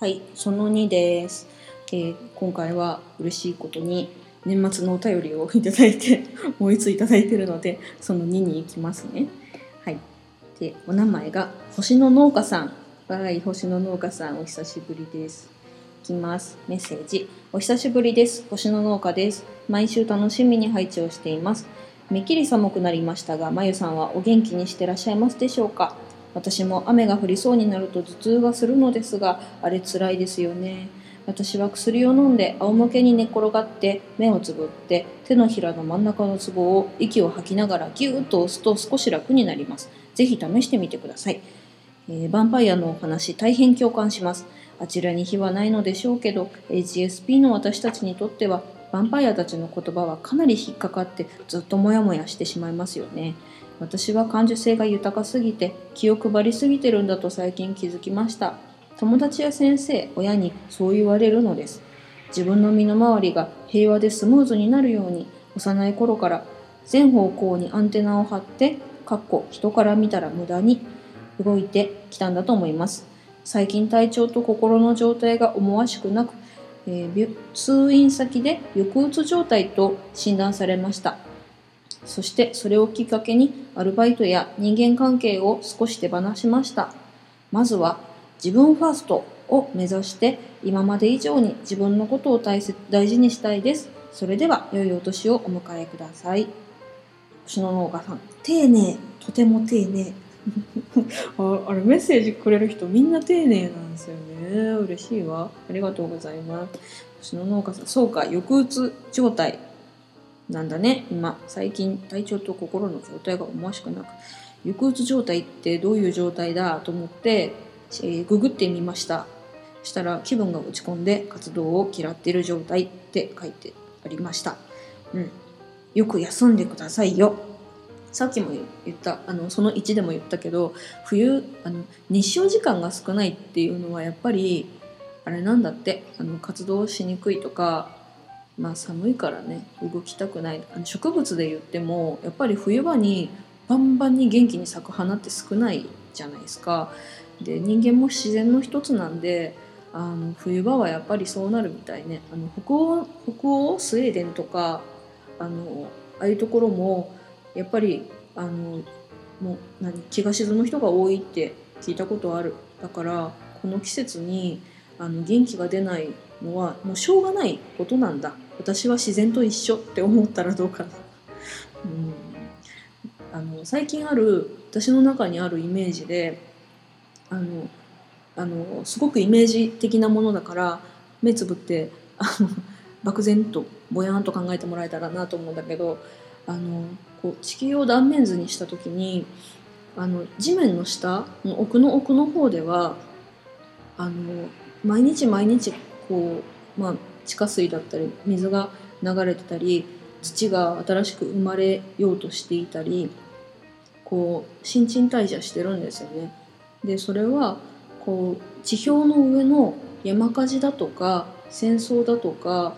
はい、その2です。えー今回は嬉しいことに年末のお便りをいただいて、もう一ついただいてるので、その2に行きますね。はい。で、お名前が星の農家さん。はい、星の農家さん、お久しぶりです。いきます。メッセージ。お久しぶりです。星の農家です。毎週楽しみに配置をしています。めっきり寒くなりましたが、まゆさんはお元気にしてらっしゃいますでしょうか？私も雨が降りそうになると頭痛がするのですが、あれ辛いですよね。私は薬を飲んで仰向けに寝転がって目をつぶって手のひらの真ん中のツボを息を吐きながらギューッと押すと少し楽になります。ぜひ試してみてください。えーヴァンパイアのお話大変共感します。あちらに火はないのでしょうけど HSP の私たちにとってはヴァンパイアたちの言葉はかなり引っかかってずっとモヤモヤしてしまいますよね。私は感受性が豊かすぎて気を配りすぎてるんだと最近気づきました。友達や先生、親にそう言われるのです。自分の身の回りが平和でスムーズになるように幼い頃から全方向にアンテナを張ってかっこ人から見たら無駄に動いてきたんだと思います最近体調と心の状態が思わしくなく、えー通院先で抑うつ状態と診断されましたそしてそれをきっかけにアルバイトや人間関係を少し手放しました。まずは自分ファーストを目指して今まで以上に自分のことを大切大事にしたいです。それでは良いお年をお迎えください。星野農家さん丁寧とても丁寧。ああれメッセージくれる人みんな丁寧なんですよね。嬉しいわ。ありがとうございます。星野農家さんそうか抑うつ状態。なんだね。今最近体調と心の状態が思わしくなく抑うつ状態ってどういう状態だ？と思って、えーググってみました。したら気分が落ち込んで活動を嫌っている状態って書いてありました。うん。よく休んでくださいよ。さっきも言ったあのその1でも言ったけど冬あの日照時間が少ないっていうのはやっぱりあれなんだって。あの活動しにくいとかまあ寒いからね動きたくない。植物で言ってもやっぱり冬場にバンバンに元気に咲く花って少ないじゃないですか。で人間も自然の一つなんであの冬場はやっぱりそうなるみたいね。あの北欧北欧スウェーデンとかあのああいうところもやっぱりあのもう何気が沈む人が多いって聞いたことある。だからこの季節にあの元気が出ないのはもうしょうがないことなんだ。私は自然と一緒って思ったらどうかな。うんあの最近ある私の中にあるイメージであのあのすごくイメージ的なものだから目つぶってあの漠然とぼやんと考えてもらえたらなと思うんだけどあのこう地球を断面図にした時にあの地面の下の奥の奥の方ではあの毎日毎日こう、まあ、地下水だったり水が流れてたり土が新しく生まれようとしていたりこう新陳代謝してるんですよね。でそれはこう地表の上の山火事だとか戦争だとか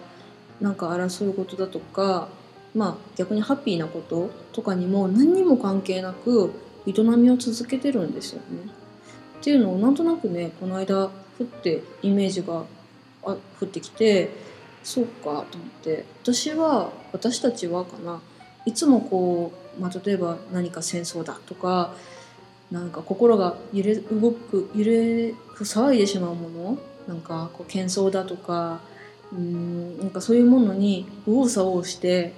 なんか争うことだとかまあ逆にハッピーなこととかにも何にも関係なく営みを続けてるんですよね。っていうのをなんとなくねこの間ふってイメージが降ってきてそうかと思って私は私たちはかないつもこう、まあ、例えば何か戦争だとかなんか心が揺れ動く揺れ騒いでしまうものなんかこう喧騒だとかうんなんかそういうものに右往左往して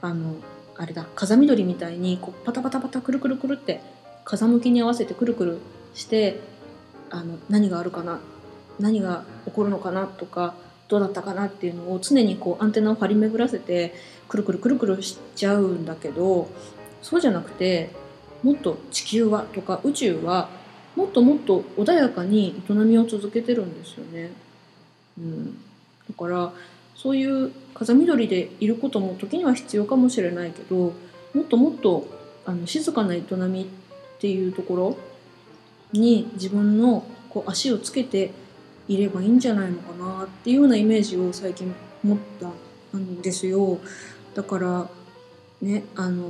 あのあれだ風緑みたいにこうパタパタパタくるくるくるって風向きに合わせてくるくるしてあの何があるかな何が起こるのかなとかどうだったかなっていうのを常にこうアンテナを張り巡らせてくるくるくるくるしちゃうんだけどそうじゃなくてもっと地球はとか宇宙はもっともっと穏やかに営みを続けてるんですよね。うん、だからそういう風緑でいることも時には必要かもしれないけどもっともっとあの静かな営みっていうところに自分のこう足をつけていればいいんじゃないのかなっていうようなイメージを最近持ったんですよ。だからねあの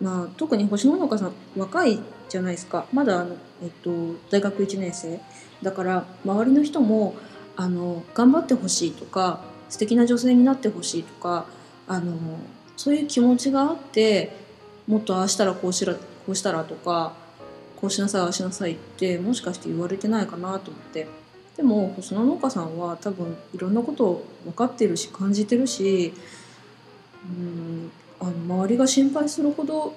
まあ、特に星野農家さん若いじゃないですか。まだあの、えっと、大学1年生。だから周りの人もあの頑張ってほしいとか素敵な女性になってほしいとかあのそういう気持ちがあってもっとああしたらこうしらこうしたらとかこうしなさいああしなさいってもしかして言われてないかなと思って。でも星野農家さんは多分いろんなことを分かってるし感じてるしうんあの周りが心配するほど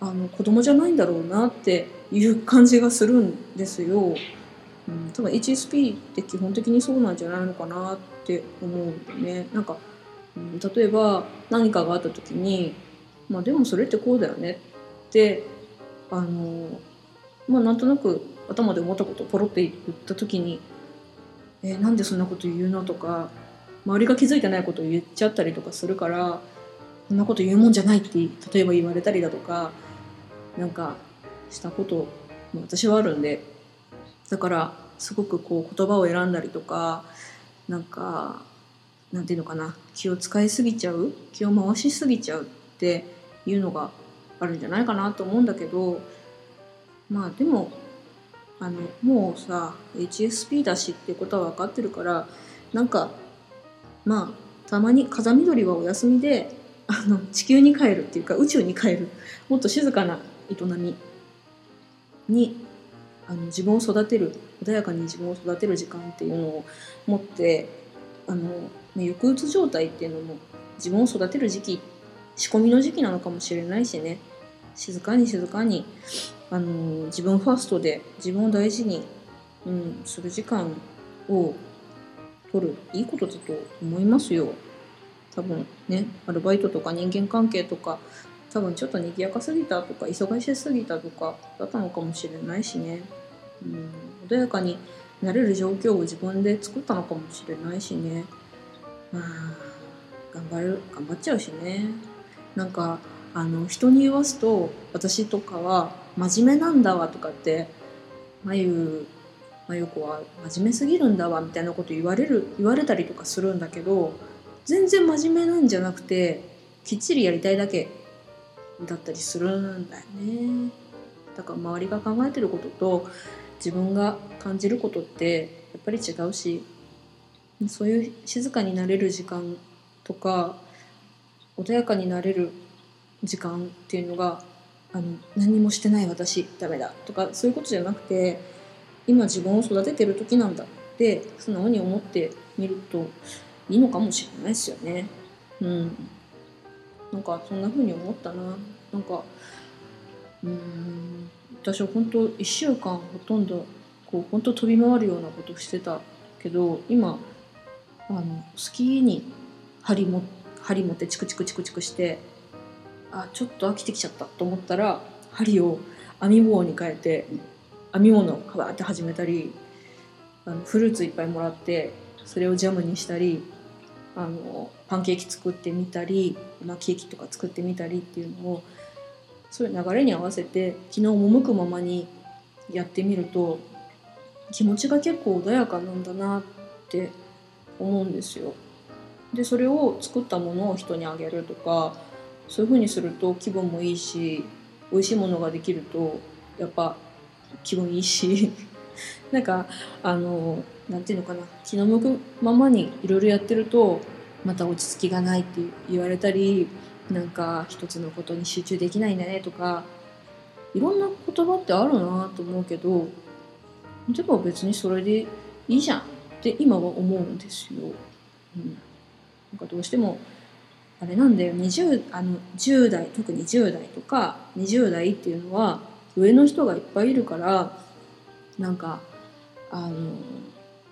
あの子供じゃないんだろうなっていう感じがするんですよ。うん、多分 HSP って基本的にそうなんじゃないのかなって思うんでねなんか、うん、例えば何かがあった時にまあでもそれってこうだよねってあのまあなんとなく頭で思ったことをポロって言った時に「えー、なんでそんなこと言うの?」とか周りが気づいてないことを言っちゃったりとかするからそんなこと言うもんじゃないって例えば言われたりだとかなんかしたことも私はあるんでだからすごくこう言葉を選んだりとかなんかなんていうのかな気を使いすぎちゃう気を回しすぎちゃうっていうのがあるんじゃないかなと思うんだけどまあでもあのもうさ HSP だしってことは分かってるからなんかまあたまに風見鶏はお休みであの地球に帰るっていうか宇宙に帰るもっと静かな営みにあの自分を育てる穏やかに自分を育てる時間っていうのを持ってあの抑うつ状態っていうのも自分を育てる時期仕込みの時期なのかもしれないしね。静かに静かにあの自分ファーストで自分を大事に、うん、する時間を取る。いいことだと思いますよ。多分ねアルバイトとか人間関係とか多分ちょっと賑やかすぎたとか忙しすぎたとかだったのかもしれないしね、うん、穏やかになれる状況を自分で作ったのかもしれないしね。まあ頑張る頑張っちゃうしね。なんかあの人に言わすと私とかは真面目なんだわとかってまゆまゆ子は真面目すぎるんだわみたいなこと言われる言われたりとかするんだけど全然真面目なんじゃなくてきっちりやりたいだけだったりするんだよね。だから周りが考えてることと自分が感じることってやっぱり違うしそういう静かになれる時間とか穏やかになれる時間っていうのがあの何もしてない私ダメだとかそういうことじゃなくて今自分を育ててる時なんだって素直に思ってみるといいのかもしれないですよね。うん。なんかそんな風に思ったな。なんか、うん、私は本当1週間ほとんどこう本当飛び回るようなことしてたけど今あのスキーに針も針持ってチクチクチクチクしてあちょっと飽きてきちゃったと思ったら針を編み棒に変えて編み物をわって始めたりあのフルーツいっぱいもらってそれをジャムにしたりあのパンケーキ作ってみたり、まあ、ケーキとか作ってみたりっていうのをそういう流れに合わせて昨日赴くままにやってみると気持ちが結構穏やかなんだなって思うんですよ。でそれを作ったものを人にあげるとかそういう風にすると気分もいいし美味しいものができるとやっぱ気分いいし なんかあのなんていうのかな気の向くままにいろいろやってるとまた落ち着きがないって言われたりなんか一つのことに集中できないんだねとかいろんな言葉ってあるなと思うけどでも別にそれでいいじゃんって今は思うんですよ。うん、なんかどうしてもあれなんだよ。20あの10代特に10代とか20代っていうのは上の人がいっぱいいるからなんかあの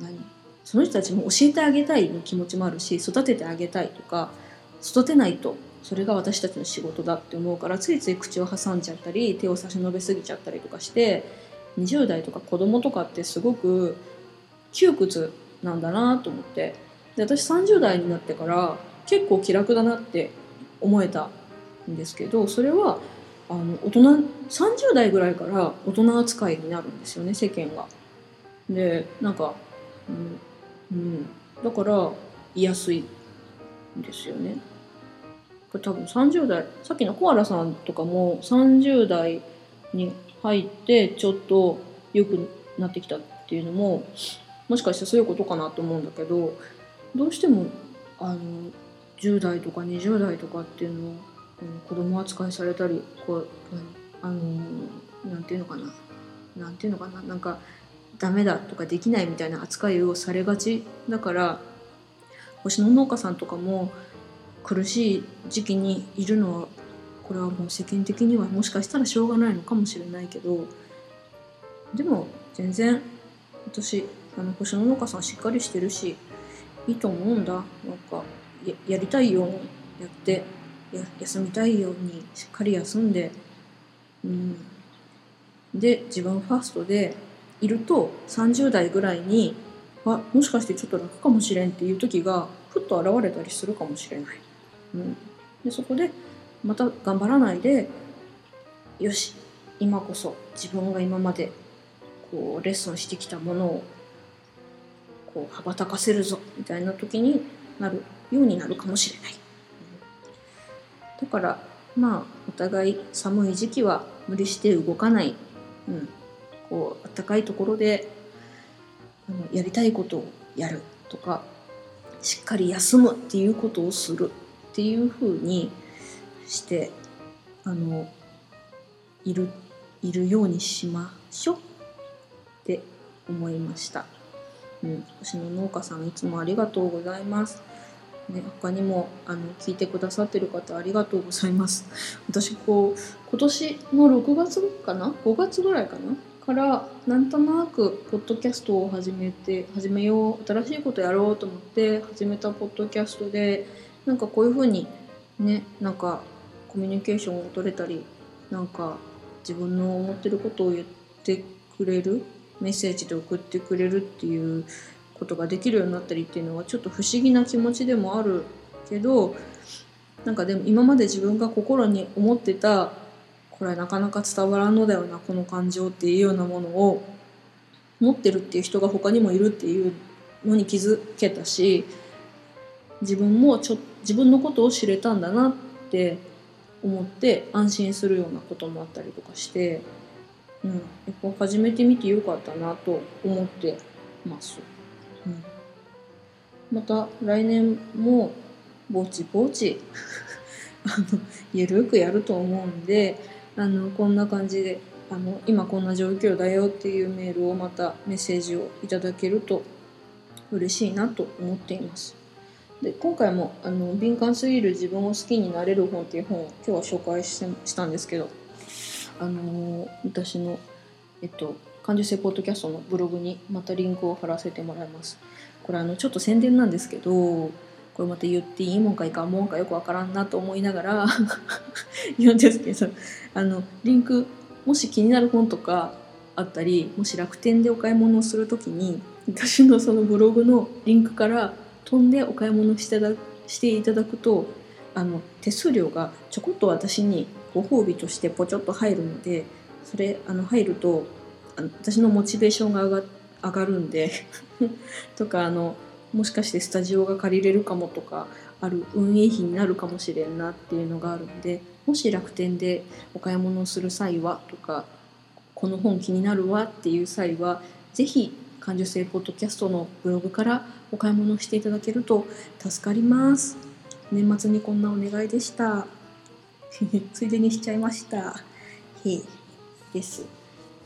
何？その人たちも教えてあげたいの気持ちもあるし育ててあげたいとか育てないとそれが私たちの仕事だって思うからついつい口を挟んじゃったり手を差し伸べすぎちゃったりとかして20代とか子供とかってすごく窮屈なんだなと思って。で私30代になってから結構気楽だなって思えたんですけどそれはあの大人30代ぐらいから大人扱いになるんですよね世間が。でなんか、うん、うん、だから言いやすいんですよね。これ多分30代さっきのコアラさんとかも30代に入ってちょっと良くなってきたっていうのももしかしてそういうことかなと思うんだけどどうしてもあの10代とか20代とかっていうのを、うん、子供扱いされたりこう、あのなんていうのかな。なんていうのかな。なんかダメだとかできないみたいな扱いをされがちだから星野農家さんとかも苦しい時期にいるのはこれはもう世間的にはもしかしたらしょうがないのかもしれないけどでも全然私あの星野農家さんしっかりしてるしいいと思うんだ。なんかややりたいようにやってや休みたいようにしっかり休んで、うん、で自分ファーストでいると30代ぐらいにあもしかしてちょっと楽かもしれんっていう時がふっと現れたりするかもしれない。うん、でそこでまた頑張らないでよし今こそ自分が今までこうレッスンしてきたものをこう羽ばたかせるぞみたいな時になる。ようになるかもしれない。だからまあお互い寒い時期は無理して動かない、うん、こう暖かいところであのやりたいことをやるとかしっかり休むっていうことをするっていうふうにしてあのいるいるようにしましょうって思いました。うん、私の農家さんいつもありがとうございます。ね、他にもあの聞いてくださってる方ありがとうございます。私こう今年の6月かな？5月ぐらいかな？からなんとなくポッドキャストを始めて始めよう新しいことやろうと思って始めたポッドキャストでなんかこういう風にねなんかコミュニケーションを取れたりなんか自分の思ってることを言ってくれるメッセージで送ってくれるっていうことができるようになったりっていうのはちょっと不思議な気持ちでもあるけどなんかでも今まで自分が心に思ってたこれはなかなか伝わらんのだよなこの感情っていうようなものを持ってるっていう人が他にもいるっていうのに気づけたし自分もちょ自分のことを知れたんだなって思って安心するようなこともあったりとかして、うん、やっぱ始めてみてよかったなと思ってます。また来年もぼちぼち あのゆるくやると思うんであのこんな感じであの今こんな状況だよっていうメールをまたメッセージをいただけると嬉しいなと思っています。で今回もあの「敏感すぎる自分を好きになれる本」っていう本を今日は紹介したんですけど、あの私の、えっと、感受性ポッドキャストのブログにまたリンクを貼らせてもらいます。これあのちょっと宣伝なんですけどこれまた言っていいもんかいかんもんかよくわからんなと思いながら 言うんですけどあのリンクもし気になる本とかあったりもし楽天でお買い物をする時に私のそのブログのリンクから飛んでお買い物してだしていただくとあの手数料がちょこっと私にご褒美としてポチョッと入るのでそれあの入るとあの私のモチベーションが上がって上がるんで とかあのもしかしてスタジオが借りれるかもとかある運営費になるかもしれんなっていうのがあるのでもし楽天でお買い物をする際はとかこの本気になるわっていう際は是非感受性ポッドキャストのブログからお買い物していただけると助かります。年末にこんなお願いでした。ついでにしちゃいました。へです。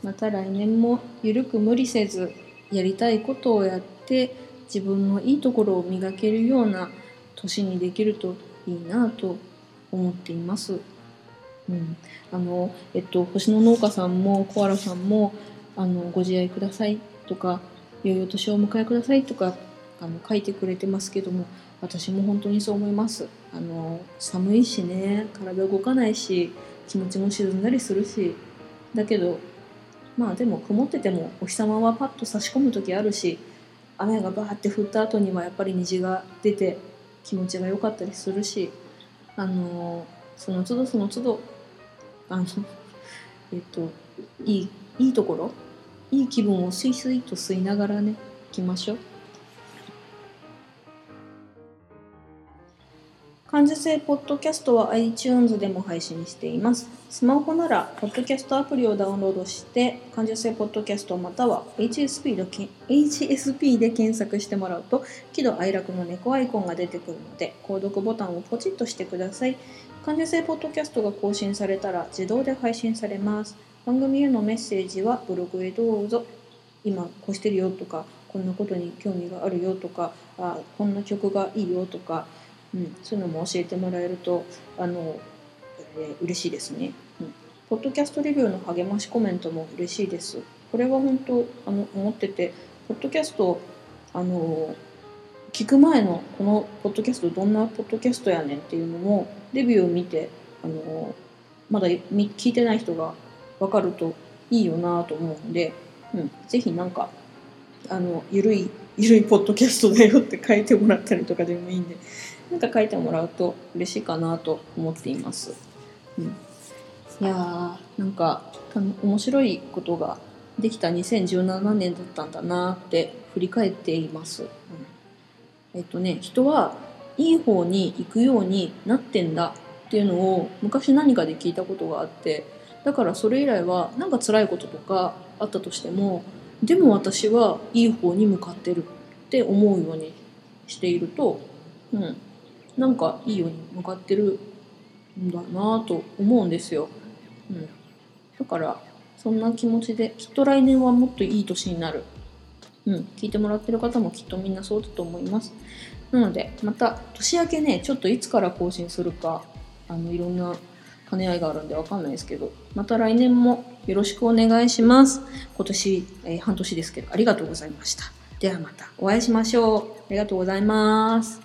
また来年もゆるく無理せずやりたいことをやって自分のいいところを磨けるような年にできるといいなと思っています。うん、あのえっと星の農家さんもコアラさんもあのご自愛くださいとか良いお年をお迎えくださいとかあの書いてくれてますけども私も本当にそう思いますあの寒いしね体動かないし気持ちも沈んだりするしだけどまあでも曇っててもお日様はパッと差し込む時あるし雨がバーって降った後にはやっぱり虹が出て気持ちが良かったりするしあのその都度その都度あの えっといいいいところいい気分をスイスイと吸いながらね行きましょう。感受性ポッドキャストは iTunes でも配信しています。スマホなら、ポッドキャストアプリをダウンロードして、感受性ポッドキャストまたは HSP で HSP で検索してもらうと、喜怒哀楽の猫アイコンが出てくるので、購読ボタンをポチッとしてください。感受性ポッドキャストが更新されたら自動で配信されます。番組へのメッセージはブログへどうぞ。今こうしてるよとか、こんなことに興味があるよとか、あこんな曲がいいよとか、うん、そういうのも教えてもらえるとあの、えー嬉しいですね、うん。ポッドキャストレビューの励ましコメントも嬉しいです。これは本当あの思ってて、ポッドキャストあの聞く前のこのポッドキャストどんなポッドキャストやねんっていうのもレビューを見てあのまだ聞いてない人が分かるといいよなと思うんで、うん、ぜひなんかあのゆるい ゆるいポッドキャストだよって書いてもらったりとかでもいいんでなんか書いてもらうと嬉しいかなと思っています。うん、いやーなんかた面白いことができた2017年だったんだなって振り返っています。うんえっとね人はいい方に行くようになってんだっていうのを昔何かで聞いたことがあってだからそれ以来はなんか辛いこととかあったとしてもでも私はいい方に向かってるって思うようにしていると、うん、なんかいいように向かってるんだなと思うんですよ。うん、だからそんな気持ちできっと来年はもっといい年になる。うん、聞いてもらってる方もきっとみんなそうだと思います。なのでまた年明けねちょっといつから更新するかあのいろんな兼ね合いがあるんでわかんないですけどまた来年もよろしくお願いします。今年、えー半年ですけどありがとうございました。ではまたお会いしましょう。ありがとうございます。